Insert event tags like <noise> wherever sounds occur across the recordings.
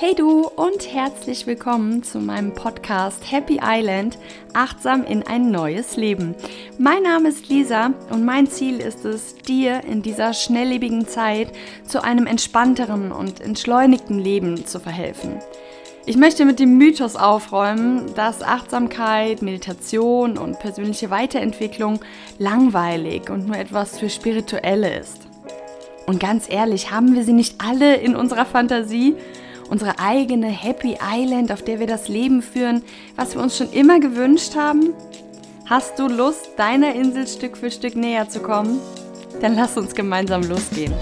Hey du und herzlich willkommen zu meinem Podcast Happy Island, achtsam in ein neues Leben. Mein Name ist Lisa und mein Ziel ist es, dir in dieser schnelllebigen Zeit zu einem entspannteren und entschleunigten Leben zu verhelfen. Ich möchte mit dem Mythos aufräumen, dass Achtsamkeit, Meditation und persönliche Weiterentwicklung langweilig und nur etwas für Spirituelle ist. Und ganz ehrlich, haben wir sie nicht alle in unserer Fantasie? Unsere eigene Happy Island, auf der wir das Leben führen, was wir uns schon immer gewünscht haben? Hast du Lust, deiner Insel Stück für Stück näher zu kommen? Dann lass uns gemeinsam losgehen.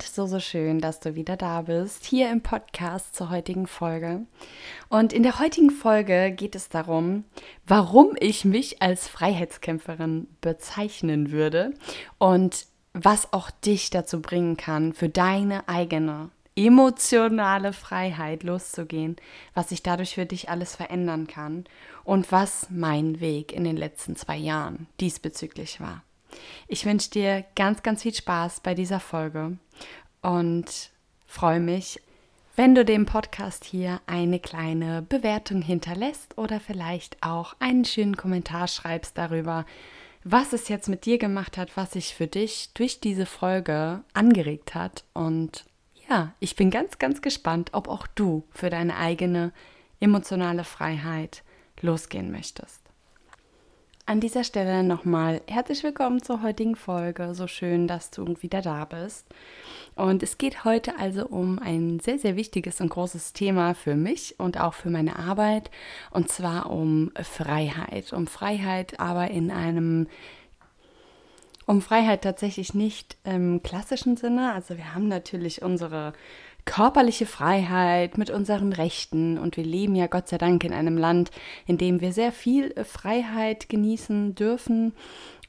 Und so, so schön, dass du wieder da bist, hier im Podcast zur heutigen Folge. Und in der heutigen Folge geht es darum, warum ich mich als Freiheitskämpferin bezeichnen würde und was auch dich dazu bringen kann, für deine eigene emotionale Freiheit loszugehen, was sich dadurch für dich alles verändern kann und was mein Weg in den letzten zwei Jahren diesbezüglich war. Ich wünsche dir ganz, ganz viel Spaß bei dieser Folge und freue mich, wenn du dem Podcast hier eine kleine Bewertung hinterlässt oder vielleicht auch einen schönen Kommentar schreibst darüber, was es jetzt mit dir gemacht hat, was sich für dich durch diese Folge angeregt hat. Und ja, ich bin ganz, ganz gespannt, ob auch du für deine eigene emotionale Freiheit losgehen möchtest. An dieser Stelle nochmal herzlich willkommen zur heutigen Folge. So schön, dass du wieder da bist. Und es geht heute also um ein sehr, sehr wichtiges und großes Thema für mich und auch für meine Arbeit. Und zwar um Freiheit. Um Freiheit, aber in einem um Freiheit tatsächlich nicht im klassischen Sinne. Also wir haben natürlich unsere körperliche Freiheit mit unseren Rechten und wir leben ja Gott sei Dank in einem Land, in dem wir sehr viel Freiheit genießen dürfen.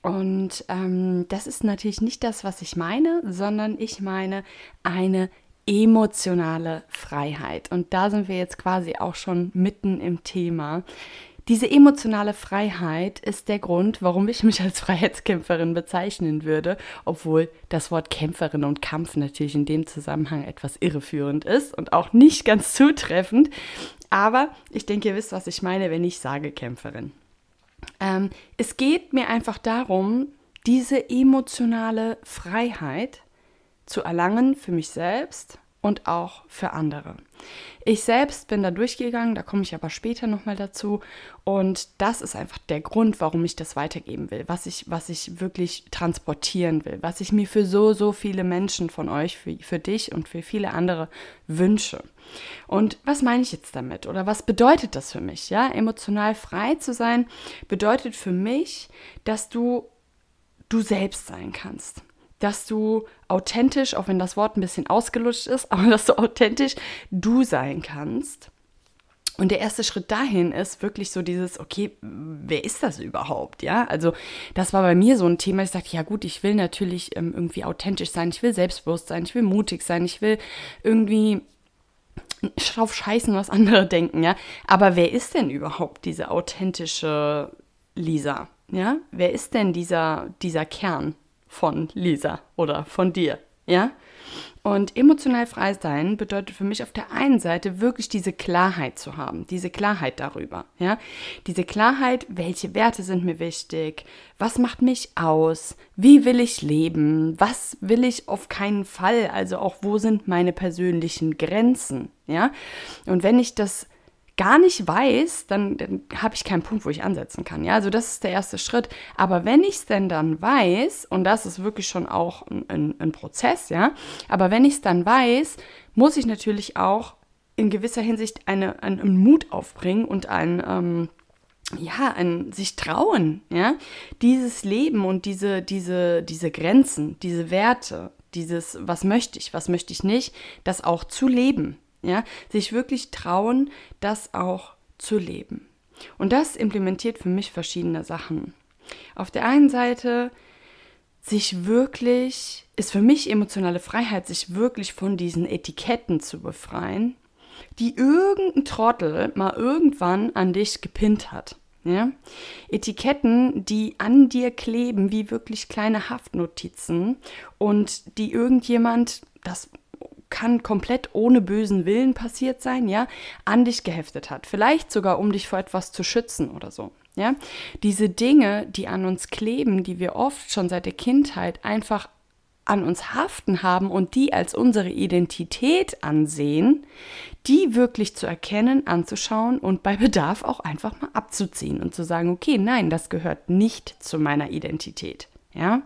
Und ähm, das ist natürlich nicht das, was ich meine, sondern ich meine eine emotionale Freiheit. Und da sind wir jetzt quasi auch schon mitten im Thema. Diese emotionale Freiheit ist der Grund, warum ich mich als Freiheitskämpferin bezeichnen würde, obwohl das Wort Kämpferin und Kampf natürlich in dem Zusammenhang etwas irreführend ist und auch nicht ganz zutreffend. Aber ich denke, ihr wisst, was ich meine, wenn ich sage Kämpferin. Ähm, es geht mir einfach darum, diese emotionale Freiheit zu erlangen für mich selbst und auch für andere. Ich selbst bin da durchgegangen, da komme ich aber später nochmal dazu. Und das ist einfach der Grund, warum ich das weitergeben will, was ich, was ich wirklich transportieren will, was ich mir für so, so viele Menschen von euch, für, für dich und für viele andere wünsche. Und was meine ich jetzt damit? Oder was bedeutet das für mich? Ja, emotional frei zu sein bedeutet für mich, dass du du selbst sein kannst dass du authentisch, auch wenn das Wort ein bisschen ausgelutscht ist, <laughs> aber dass du authentisch du sein kannst. Und der erste Schritt dahin ist wirklich so dieses, okay, wer ist das überhaupt? Ja, also das war bei mir so ein Thema. Ich sagte, ja gut, ich will natürlich ähm, irgendwie authentisch sein, ich will selbstbewusst sein, ich will mutig sein, ich will irgendwie drauf scheißen, was <laughs> andere denken, ja. Aber wer ist denn überhaupt diese authentische Lisa? Ja, wer ist denn dieser, dieser Kern? Von Lisa oder von dir, ja? Und emotional frei sein bedeutet für mich auf der einen Seite wirklich diese Klarheit zu haben, diese Klarheit darüber, ja? Diese Klarheit, welche Werte sind mir wichtig, was macht mich aus, wie will ich leben, was will ich auf keinen Fall, also auch wo sind meine persönlichen Grenzen, ja? Und wenn ich das gar nicht weiß, dann, dann habe ich keinen Punkt, wo ich ansetzen kann. Ja, also das ist der erste Schritt. Aber wenn ich es denn dann weiß, und das ist wirklich schon auch ein, ein, ein Prozess, ja, aber wenn ich es dann weiß, muss ich natürlich auch in gewisser Hinsicht eine, einen Mut aufbringen und ein, ähm, ja, ein sich trauen, ja, dieses Leben und diese, diese, diese Grenzen, diese Werte, dieses, was möchte ich, was möchte ich nicht, das auch zu leben, ja, sich wirklich trauen, das auch zu leben. Und das implementiert für mich verschiedene Sachen. Auf der einen Seite sich wirklich, ist für mich emotionale Freiheit, sich wirklich von diesen Etiketten zu befreien, die irgendein Trottel mal irgendwann an dich gepinnt hat. Ja? Etiketten, die an dir kleben wie wirklich kleine Haftnotizen und die irgendjemand, das kann komplett ohne bösen Willen passiert sein, ja, an dich geheftet hat. Vielleicht sogar, um dich vor etwas zu schützen oder so. Ja, diese Dinge, die an uns kleben, die wir oft schon seit der Kindheit einfach an uns haften haben und die als unsere Identität ansehen, die wirklich zu erkennen, anzuschauen und bei Bedarf auch einfach mal abzuziehen und zu sagen, okay, nein, das gehört nicht zu meiner Identität. Ja?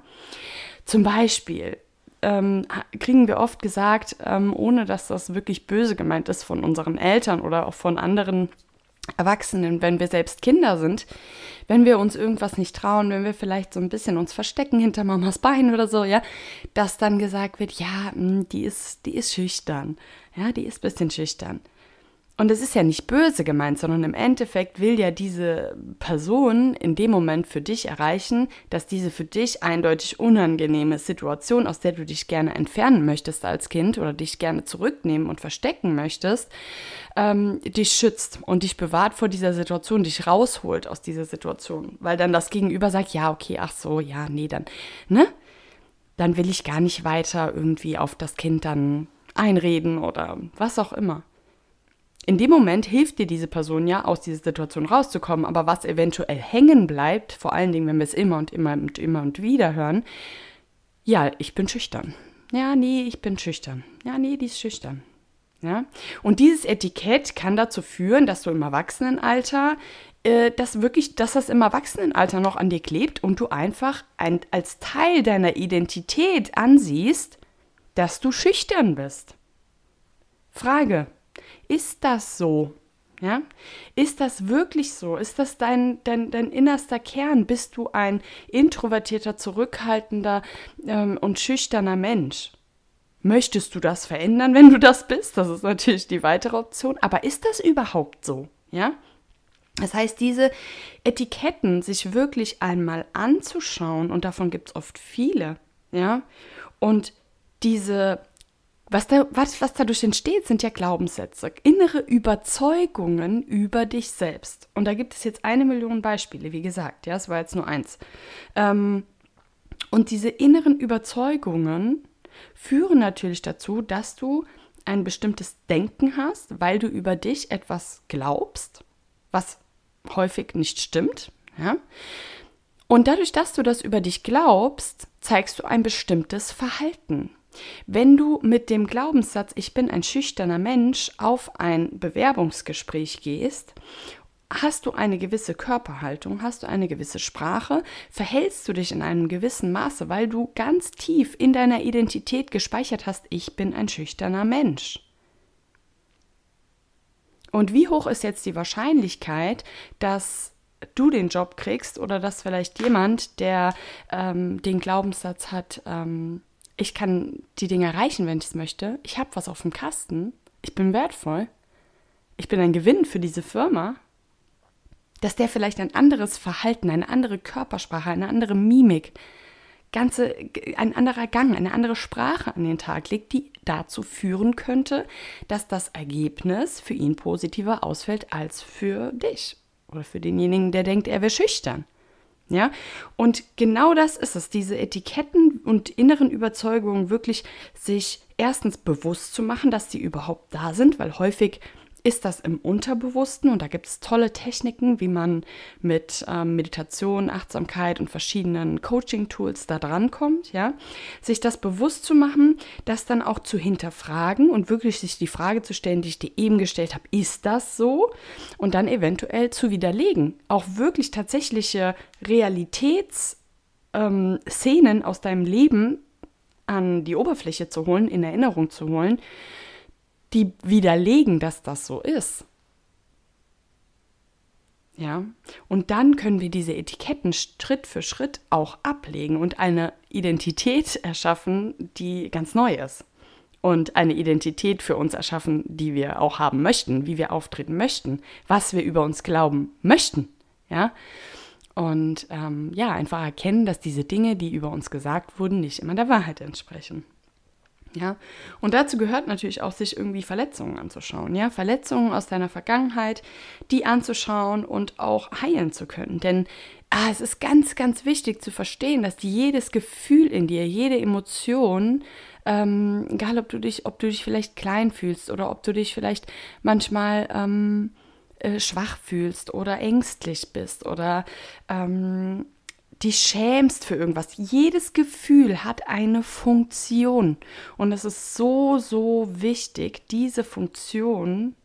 Zum Beispiel ähm, kriegen wir oft gesagt, ähm, ohne dass das wirklich böse gemeint ist von unseren Eltern oder auch von anderen Erwachsenen, wenn wir selbst Kinder sind, wenn wir uns irgendwas nicht trauen, wenn wir vielleicht so ein bisschen uns verstecken hinter Mamas Bein oder so, ja, dass dann gesagt wird, ja, hm, die ist, die ist schüchtern, ja, die ist ein bisschen schüchtern. Und es ist ja nicht böse gemeint, sondern im Endeffekt will ja diese Person in dem Moment für dich erreichen, dass diese für dich eindeutig unangenehme Situation, aus der du dich gerne entfernen möchtest als Kind oder dich gerne zurücknehmen und verstecken möchtest, ähm, dich schützt und dich bewahrt vor dieser Situation, dich rausholt aus dieser Situation. Weil dann das Gegenüber sagt, ja, okay, ach so, ja, nee, dann, ne? Dann will ich gar nicht weiter irgendwie auf das Kind dann einreden oder was auch immer in dem Moment hilft dir diese Person ja, aus dieser Situation rauszukommen. Aber was eventuell hängen bleibt, vor allen Dingen, wenn wir es immer und immer und immer und wieder hören, ja, ich bin schüchtern. Ja, nee, ich bin schüchtern. Ja, nee, die ist schüchtern. Ja? Und dieses Etikett kann dazu führen, dass du im Erwachsenenalter, äh, dass wirklich, dass das im Erwachsenenalter noch an dir klebt und du einfach ein, als Teil deiner Identität ansiehst, dass du schüchtern bist. Frage, ist das so? Ja? Ist das wirklich so? Ist das dein, dein, dein innerster Kern? Bist du ein introvertierter, zurückhaltender ähm, und schüchterner Mensch? Möchtest du das verändern, wenn du das bist? Das ist natürlich die weitere Option. Aber ist das überhaupt so? Ja? Das heißt, diese Etiketten sich wirklich einmal anzuschauen, und davon gibt es oft viele, ja, und diese was, da, was, was dadurch entsteht, sind ja Glaubenssätze, innere Überzeugungen über dich selbst. Und da gibt es jetzt eine Million Beispiele, wie gesagt, ja, es war jetzt nur eins. Ähm, und diese inneren Überzeugungen führen natürlich dazu, dass du ein bestimmtes Denken hast, weil du über dich etwas glaubst, was häufig nicht stimmt. Ja? Und dadurch, dass du das über dich glaubst, zeigst du ein bestimmtes Verhalten. Wenn du mit dem Glaubenssatz, ich bin ein schüchterner Mensch, auf ein Bewerbungsgespräch gehst, hast du eine gewisse Körperhaltung, hast du eine gewisse Sprache, verhältst du dich in einem gewissen Maße, weil du ganz tief in deiner Identität gespeichert hast, ich bin ein schüchterner Mensch. Und wie hoch ist jetzt die Wahrscheinlichkeit, dass du den Job kriegst oder dass vielleicht jemand, der ähm, den Glaubenssatz hat, ähm, ich kann die Dinge erreichen, wenn ich es möchte. Ich habe was auf dem Kasten. Ich bin wertvoll. Ich bin ein Gewinn für diese Firma. Dass der vielleicht ein anderes Verhalten, eine andere Körpersprache, eine andere Mimik, ganze, ein anderer Gang, eine andere Sprache an den Tag legt, die dazu führen könnte, dass das Ergebnis für ihn positiver ausfällt als für dich oder für denjenigen, der denkt, er wäre schüchtern. Ja, und genau das ist es, diese Etiketten und inneren Überzeugungen wirklich sich erstens bewusst zu machen, dass sie überhaupt da sind, weil häufig ist das im Unterbewussten und da gibt es tolle Techniken, wie man mit ähm, Meditation, Achtsamkeit und verschiedenen Coaching-Tools da dran kommt, ja, sich das bewusst zu machen, das dann auch zu hinterfragen und wirklich sich die Frage zu stellen, die ich dir eben gestellt habe, ist das so? Und dann eventuell zu widerlegen, auch wirklich tatsächliche Realitätsszenen ähm, aus deinem Leben an die Oberfläche zu holen, in Erinnerung zu holen, die widerlegen, dass das so ist. Ja, und dann können wir diese Etiketten Schritt für Schritt auch ablegen und eine Identität erschaffen, die ganz neu ist. Und eine Identität für uns erschaffen, die wir auch haben möchten, wie wir auftreten möchten, was wir über uns glauben möchten. Ja, Und ähm, ja, einfach erkennen, dass diese Dinge, die über uns gesagt wurden, nicht immer der Wahrheit entsprechen. Ja, und dazu gehört natürlich auch, sich irgendwie Verletzungen anzuschauen. Ja, Verletzungen aus deiner Vergangenheit, die anzuschauen und auch heilen zu können. Denn ah, es ist ganz, ganz wichtig zu verstehen, dass jedes Gefühl in dir, jede Emotion, ähm, egal ob du dich, ob du dich vielleicht klein fühlst oder ob du dich vielleicht manchmal ähm, äh, schwach fühlst oder ängstlich bist oder ähm, dich schämst für irgendwas. Jedes Gefühl hat eine Funktion. Und es ist so, so wichtig, diese Funktion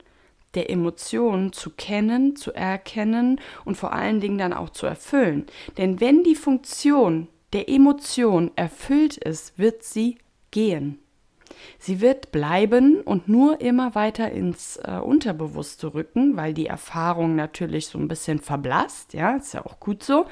der Emotionen zu kennen, zu erkennen und vor allen Dingen dann auch zu erfüllen. Denn wenn die Funktion der Emotion erfüllt ist, wird sie gehen. Sie wird bleiben und nur immer weiter ins äh, Unterbewusste rücken, weil die Erfahrung natürlich so ein bisschen verblasst, ja, ist ja auch gut so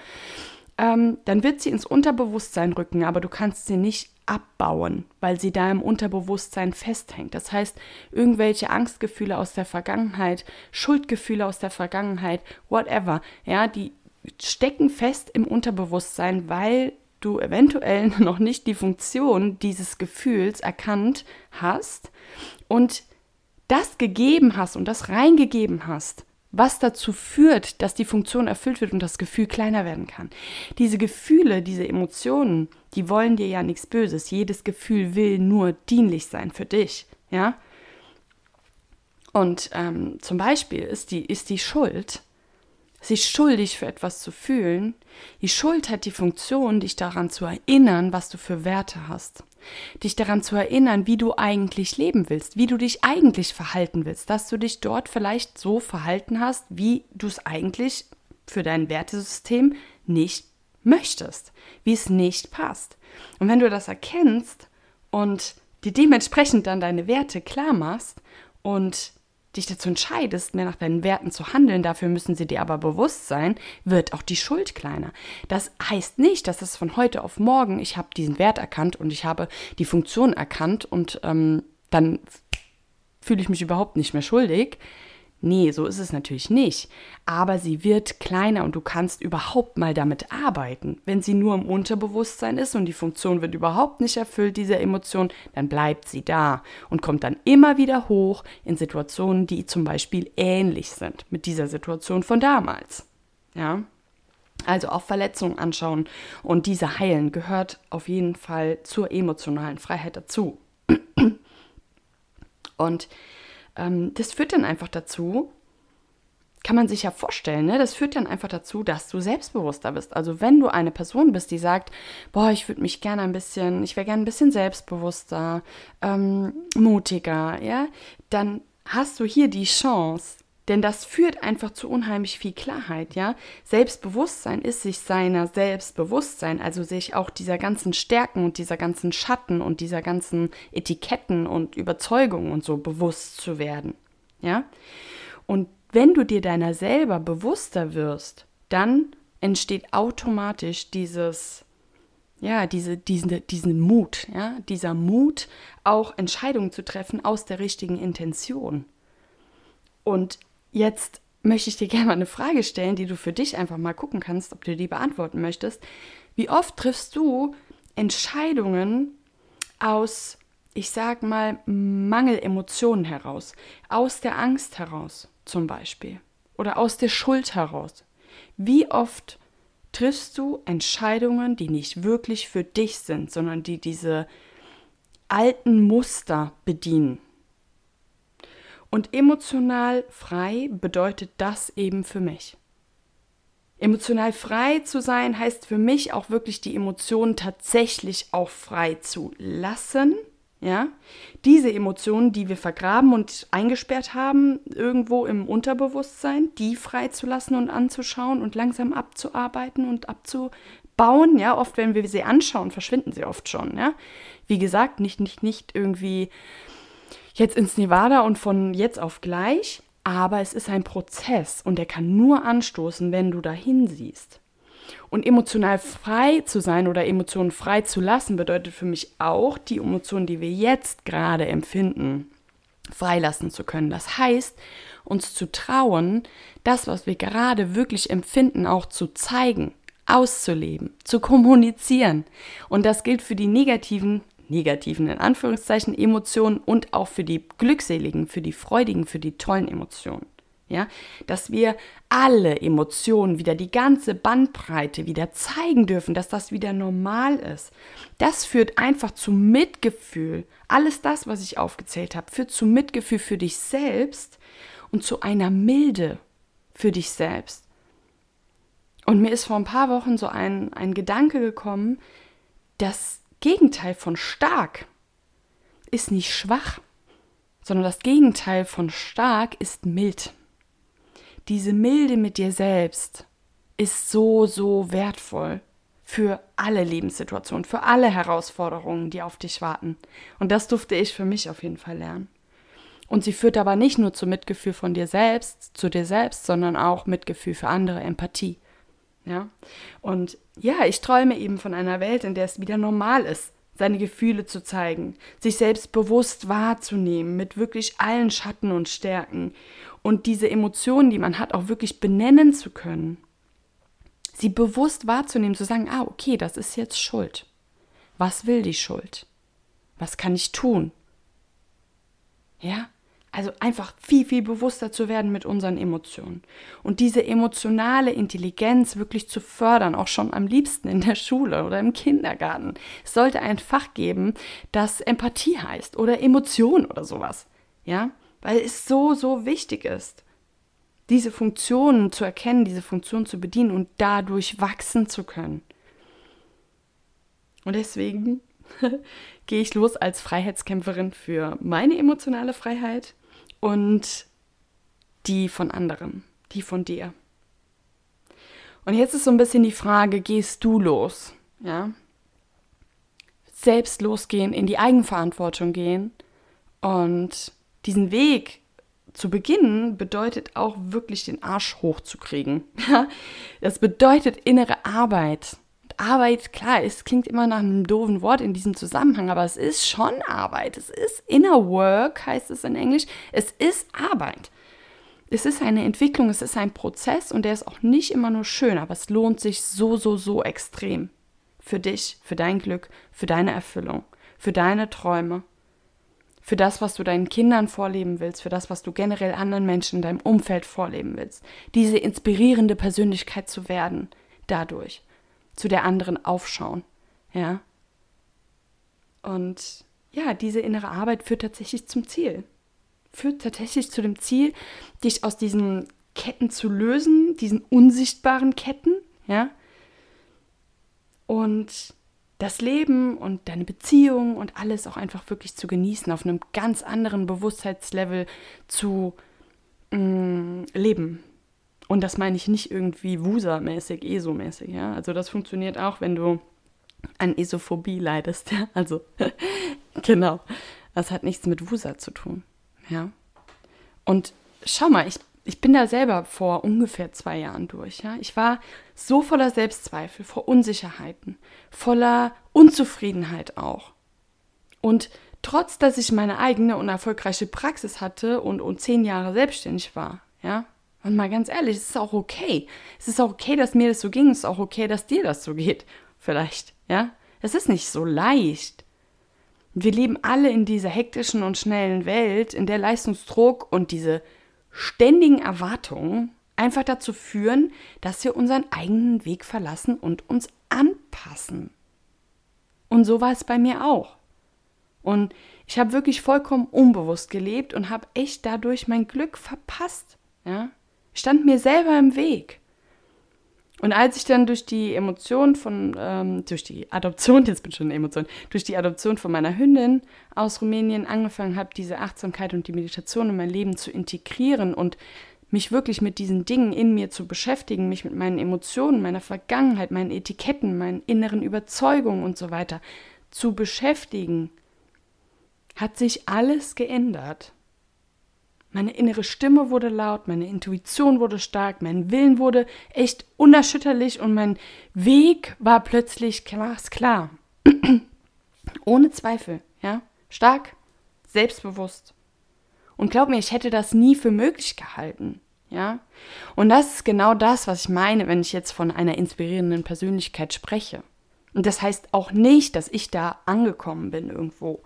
ähm, dann wird sie ins Unterbewusstsein rücken, aber du kannst sie nicht abbauen, weil sie da im Unterbewusstsein festhängt. Das heißt, irgendwelche Angstgefühle aus der Vergangenheit, Schuldgefühle aus der Vergangenheit, whatever, ja, die stecken fest im Unterbewusstsein, weil du eventuell <laughs> noch nicht die Funktion dieses Gefühls erkannt hast und das gegeben hast und das reingegeben hast was dazu führt, dass die Funktion erfüllt wird und das Gefühl kleiner werden kann. Diese Gefühle, diese Emotionen, die wollen dir ja nichts Böses. Jedes Gefühl will nur dienlich sein für dich, ja. Und ähm, zum Beispiel ist die, ist die Schuld sich schuldig für etwas zu fühlen. Die Schuld hat die Funktion, dich daran zu erinnern, was du für Werte hast. Dich daran zu erinnern, wie du eigentlich leben willst, wie du dich eigentlich verhalten willst, dass du dich dort vielleicht so verhalten hast, wie du es eigentlich für dein Wertesystem nicht möchtest, wie es nicht passt. Und wenn du das erkennst und dir dementsprechend dann deine Werte klar machst und dich dazu entscheidest, mehr nach deinen Werten zu handeln, dafür müssen sie dir aber bewusst sein, wird auch die Schuld kleiner. Das heißt nicht, dass es von heute auf morgen, ich habe diesen Wert erkannt und ich habe die Funktion erkannt und ähm, dann fühle ich mich überhaupt nicht mehr schuldig. Nee, so ist es natürlich nicht. Aber sie wird kleiner und du kannst überhaupt mal damit arbeiten. Wenn sie nur im Unterbewusstsein ist und die Funktion wird überhaupt nicht erfüllt, diese Emotion, dann bleibt sie da und kommt dann immer wieder hoch in Situationen, die zum Beispiel ähnlich sind mit dieser Situation von damals. Ja. Also auch Verletzungen anschauen und diese heilen gehört auf jeden Fall zur emotionalen Freiheit dazu. Und ähm, das führt dann einfach dazu, kann man sich ja vorstellen, ne? das führt dann einfach dazu, dass du selbstbewusster bist. Also wenn du eine Person bist, die sagt, boah, ich würde mich gerne ein bisschen, ich wäre gerne ein bisschen selbstbewusster, ähm, mutiger, ja, dann hast du hier die Chance, denn das führt einfach zu unheimlich viel Klarheit, ja. Selbstbewusstsein ist sich seiner Selbstbewusstsein, also sich auch dieser ganzen Stärken und dieser ganzen Schatten und dieser ganzen Etiketten und Überzeugungen und so bewusst zu werden, ja. Und wenn du dir deiner selber bewusster wirst, dann entsteht automatisch dieses ja, diese, diesen, diesen Mut, ja, dieser Mut, auch Entscheidungen zu treffen aus der richtigen Intention. Und Jetzt möchte ich dir <laughs> gerne mal eine Frage stellen, die du für dich einfach mal gucken kannst, ob du die beantworten möchtest. Wie oft triffst du Entscheidungen aus, ich sag mal, Mangelemotionen heraus, aus der Angst heraus zum Beispiel oder aus der Schuld heraus? Wie oft triffst du Entscheidungen, die nicht wirklich für dich sind, sondern die diese alten Muster bedienen? Und emotional frei bedeutet das eben für mich. Emotional frei zu sein heißt für mich auch wirklich die Emotionen tatsächlich auch frei zu lassen. Ja, diese Emotionen, die wir vergraben und eingesperrt haben, irgendwo im Unterbewusstsein, die freizulassen und anzuschauen und langsam abzuarbeiten und abzubauen. Ja, oft, wenn wir sie anschauen, verschwinden sie oft schon. Ja, wie gesagt, nicht, nicht, nicht irgendwie jetzt ins Nevada und von jetzt auf gleich, aber es ist ein Prozess und der kann nur anstoßen, wenn du dahin siehst. Und emotional frei zu sein oder Emotionen frei zu lassen, bedeutet für mich auch, die Emotionen, die wir jetzt gerade empfinden, freilassen zu können. Das heißt, uns zu trauen, das, was wir gerade wirklich empfinden, auch zu zeigen, auszuleben, zu kommunizieren. Und das gilt für die negativen, negativen in Anführungszeichen Emotionen und auch für die glückseligen, für die freudigen, für die tollen Emotionen. Ja, dass wir alle Emotionen wieder, die ganze Bandbreite wieder zeigen dürfen, dass das wieder normal ist. Das führt einfach zu Mitgefühl. Alles das, was ich aufgezählt habe, führt zu Mitgefühl für dich selbst und zu einer Milde für dich selbst. Und mir ist vor ein paar Wochen so ein, ein Gedanke gekommen, das Gegenteil von stark ist nicht schwach, sondern das Gegenteil von stark ist mild diese Milde mit dir selbst ist so, so wertvoll für alle Lebenssituationen, für alle Herausforderungen, die auf dich warten. Und das durfte ich für mich auf jeden Fall lernen. Und sie führt aber nicht nur zu Mitgefühl von dir selbst, zu dir selbst, sondern auch Mitgefühl für andere, Empathie. Ja? Und ja, ich träume eben von einer Welt, in der es wieder normal ist, seine Gefühle zu zeigen, sich selbst bewusst wahrzunehmen mit wirklich allen Schatten und Stärken und diese Emotionen, die man hat, auch wirklich benennen zu können. Sie bewusst wahrzunehmen, zu sagen, ah, okay, das ist jetzt Schuld. Was will die Schuld? Was kann ich tun? Ja, also einfach viel, viel bewusster zu werden mit unseren Emotionen. Und diese emotionale Intelligenz wirklich zu fördern, auch schon am liebsten in der Schule oder im Kindergarten. Es sollte ein Fach geben, das Empathie heißt oder Emotion oder sowas. Ja, weil es so, so wichtig ist, diese Funktionen zu erkennen, diese Funktionen zu bedienen und dadurch wachsen zu können. Und deswegen <laughs> gehe ich los als Freiheitskämpferin für meine emotionale Freiheit und die von anderen, die von dir. Und jetzt ist so ein bisschen die Frage, gehst du los? Ja? Selbst losgehen, in die Eigenverantwortung gehen und diesen Weg zu beginnen bedeutet auch wirklich den Arsch hochzukriegen. <laughs> das bedeutet innere Arbeit. Arbeit, klar, es klingt immer nach einem doofen Wort in diesem Zusammenhang, aber es ist schon Arbeit. Es ist Inner Work, heißt es in Englisch. Es ist Arbeit. Es ist eine Entwicklung, es ist ein Prozess und der ist auch nicht immer nur schön, aber es lohnt sich so, so, so extrem. Für dich, für dein Glück, für deine Erfüllung, für deine Träume, für das, was du deinen Kindern vorleben willst, für das, was du generell anderen Menschen in deinem Umfeld vorleben willst. Diese inspirierende Persönlichkeit zu werden, dadurch zu der anderen aufschauen, ja. Und ja, diese innere Arbeit führt tatsächlich zum Ziel. Führt tatsächlich zu dem Ziel, dich aus diesen Ketten zu lösen, diesen unsichtbaren Ketten, ja. Und das Leben und deine Beziehung und alles auch einfach wirklich zu genießen, auf einem ganz anderen Bewusstheitslevel zu mm, leben. Und das meine ich nicht irgendwie Wusa-mäßig, ESO-mäßig, ja. Also das funktioniert auch, wenn du an Esophobie leidest, ja. Also, <laughs> genau. Das hat nichts mit Wusa zu tun, ja. Und schau mal, ich ich bin da selber vor ungefähr zwei Jahren durch. Ja? Ich war so voller Selbstzweifel, vor Unsicherheiten, voller Unzufriedenheit auch. Und trotz, dass ich meine eigene und erfolgreiche Praxis hatte und, und zehn Jahre selbstständig war, ja, und mal ganz ehrlich, es ist auch okay. Es ist auch okay, dass mir das so ging. Es ist auch okay, dass dir das so geht. Vielleicht, ja. Es ist nicht so leicht. Wir leben alle in dieser hektischen und schnellen Welt, in der Leistungsdruck und diese ständigen Erwartungen einfach dazu führen, dass wir unseren eigenen Weg verlassen und uns anpassen. Und so war es bei mir auch. Und ich habe wirklich vollkommen unbewusst gelebt und habe echt dadurch mein Glück verpasst. Ja? Stand mir selber im Weg. Und als ich dann durch die Emotion von, ähm, durch die Adoption, <laughs> jetzt bin ich schon Emotion, durch die Adoption von meiner Hündin aus Rumänien angefangen habe, diese Achtsamkeit und die Meditation in mein Leben zu integrieren und mich wirklich mit diesen Dingen in mir zu beschäftigen, mich mit meinen Emotionen, meiner Vergangenheit, meinen Etiketten, meinen inneren Überzeugungen und so weiter zu beschäftigen, hat sich alles geändert. Meine innere Stimme wurde laut, meine Intuition wurde stark, mein Willen wurde echt unerschütterlich und mein Weg war plötzlich glasklar. <clears throat> Ohne Zweifel, ja? Stark, selbstbewusst. Und glaub mir, ich hätte das nie für möglich gehalten. Ja? Und das ist genau das, was ich meine, wenn ich jetzt von einer inspirierenden Persönlichkeit spreche. Und das heißt auch nicht, dass ich da angekommen bin irgendwo,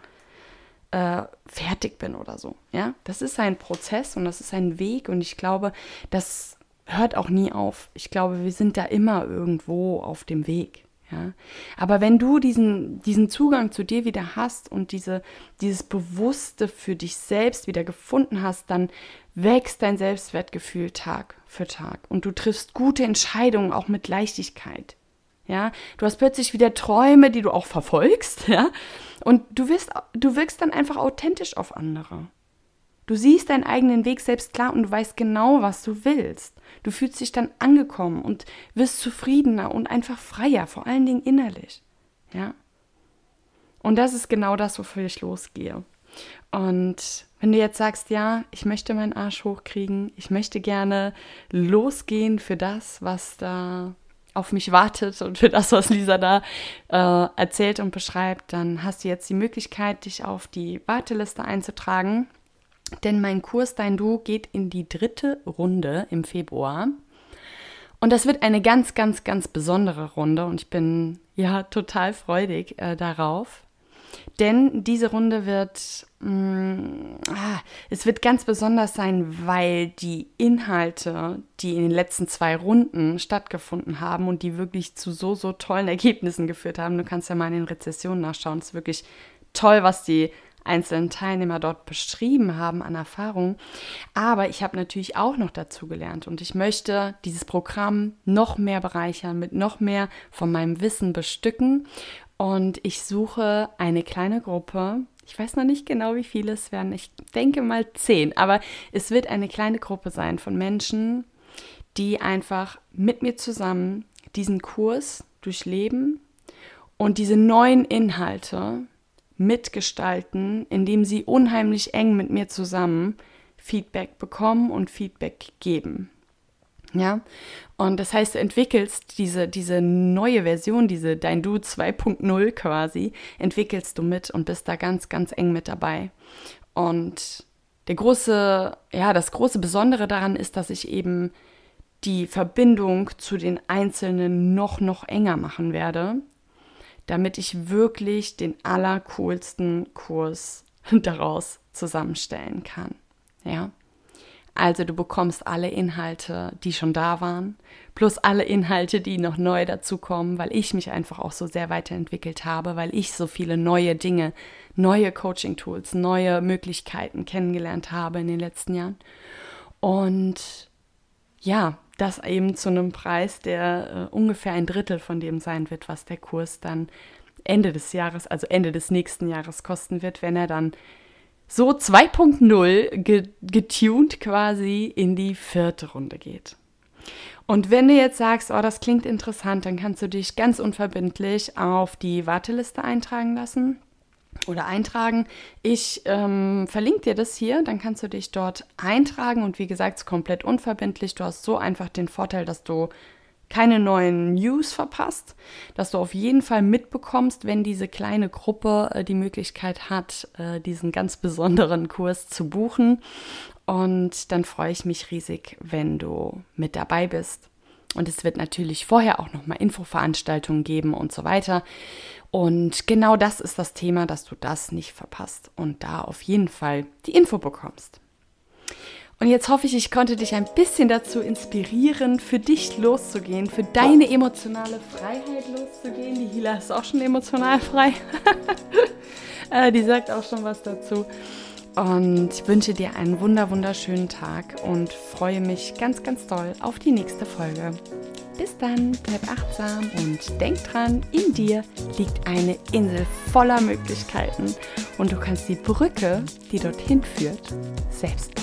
äh, fertig bin oder so. Ja, das ist ein Prozess und das ist ein Weg und ich glaube, das hört auch nie auf. Ich glaube, wir sind da immer irgendwo auf dem Weg. Ja? Aber wenn du diesen, diesen Zugang zu dir wieder hast und diese, dieses Bewusste für dich selbst wieder gefunden hast, dann wächst dein Selbstwertgefühl Tag für Tag und du triffst gute Entscheidungen auch mit Leichtigkeit. Ja, du hast plötzlich wieder Träume, die du auch verfolgst, <laughs> ja, und du wirst, du wirkst dann einfach authentisch auf andere. Du siehst deinen eigenen Weg selbst klar und du weißt genau, was du willst. Du fühlst dich dann angekommen und wirst zufriedener und einfach freier, vor allen Dingen innerlich. Ja? Und das ist genau das, wofür ich losgehe. Und wenn du jetzt sagst, ja, ich möchte meinen Arsch hochkriegen, ich möchte gerne losgehen für das, was da auf mich wartet und für das, was Lisa da äh, erzählt und beschreibt, dann hast du jetzt die Möglichkeit, dich auf die Warteliste einzutragen. Denn mein Kurs Dein Du geht in die dritte Runde im Februar. Und das wird eine ganz, ganz, ganz besondere Runde und ich bin ja total freudig äh, darauf. Denn diese Runde wird, mh, mm, ah, es wird ganz besonders sein, weil die Inhalte, die in den letzten zwei Runden stattgefunden haben und die wirklich zu so, so tollen Ergebnissen geführt haben, du kannst ja mal in den Rezessionen nachschauen, es ist wirklich toll, was die einzelnen Teilnehmer dort beschrieben haben an Erfahrung. Aber ich habe natürlich auch noch dazu gelernt und ich möchte dieses Programm noch mehr bereichern, mit noch mehr von meinem Wissen bestücken. Und ich suche eine kleine Gruppe. Ich weiß noch nicht genau, wie viele es werden. Ich denke mal zehn. Aber es wird eine kleine Gruppe sein von Menschen, die einfach mit mir zusammen diesen Kurs durchleben und diese neuen Inhalte mitgestalten, indem sie unheimlich eng mit mir zusammen Feedback bekommen und Feedback geben. Ja, und das heißt, du entwickelst diese, diese neue Version, diese Dein Du 2.0 quasi, entwickelst du mit und bist da ganz, ganz eng mit dabei. Und der große, ja, das große Besondere daran ist, dass ich eben die Verbindung zu den Einzelnen noch, noch enger machen werde damit ich wirklich den allercoolsten Kurs <laughs> daraus zusammenstellen kann. Ja. Also du bekommst alle Inhalte, die schon da waren, plus alle Inhalte, die noch neu dazukommen, weil ich mich einfach auch so sehr weiterentwickelt habe, weil ich so viele neue Dinge, neue Coaching-Tools, neue Möglichkeiten kennengelernt habe in den letzten Jahren. Und ja, das eben zu einem Preis, der äh, ungefähr ein Drittel von dem sein wird, was der Kurs dann Ende des Jahres, also Ende des nächsten Jahres kosten wird, wenn er dann so 2.0 ge getuned quasi in die vierte Runde geht. Und wenn du jetzt sagst, oh, das klingt interessant, dann kannst du dich ganz unverbindlich auf die Warteliste eintragen lassen oder eintragen. Ich ähm, verlinke dir das hier, dann kannst du dich dort eintragen und wie gesagt, es ist komplett unverbindlich. Du hast so einfach den Vorteil, dass du keine neuen News verpasst, dass du auf jeden Fall mitbekommst, wenn diese kleine Gruppe äh, die Möglichkeit hat, äh, diesen ganz besonderen Kurs zu buchen. Und dann freue ich mich riesig, wenn du mit dabei bist. Und es wird natürlich vorher auch nochmal Infoveranstaltungen geben und so weiter. Und genau das ist das Thema, dass du das nicht verpasst und da auf jeden Fall die Info bekommst. Und jetzt hoffe ich, ich konnte dich ein bisschen dazu inspirieren, für dich loszugehen, für deine emotionale Freiheit loszugehen. Die Hila ist auch schon emotional frei. <laughs> Äh, die sagt auch schon was dazu. Und ich wünsche dir einen wunder wunderschönen Tag und freue mich ganz, ganz doll auf die nächste Folge. Bis dann, bleib achtsam und denk dran, in dir liegt eine Insel voller Möglichkeiten und du kannst die Brücke, die dorthin führt, selbst bauen.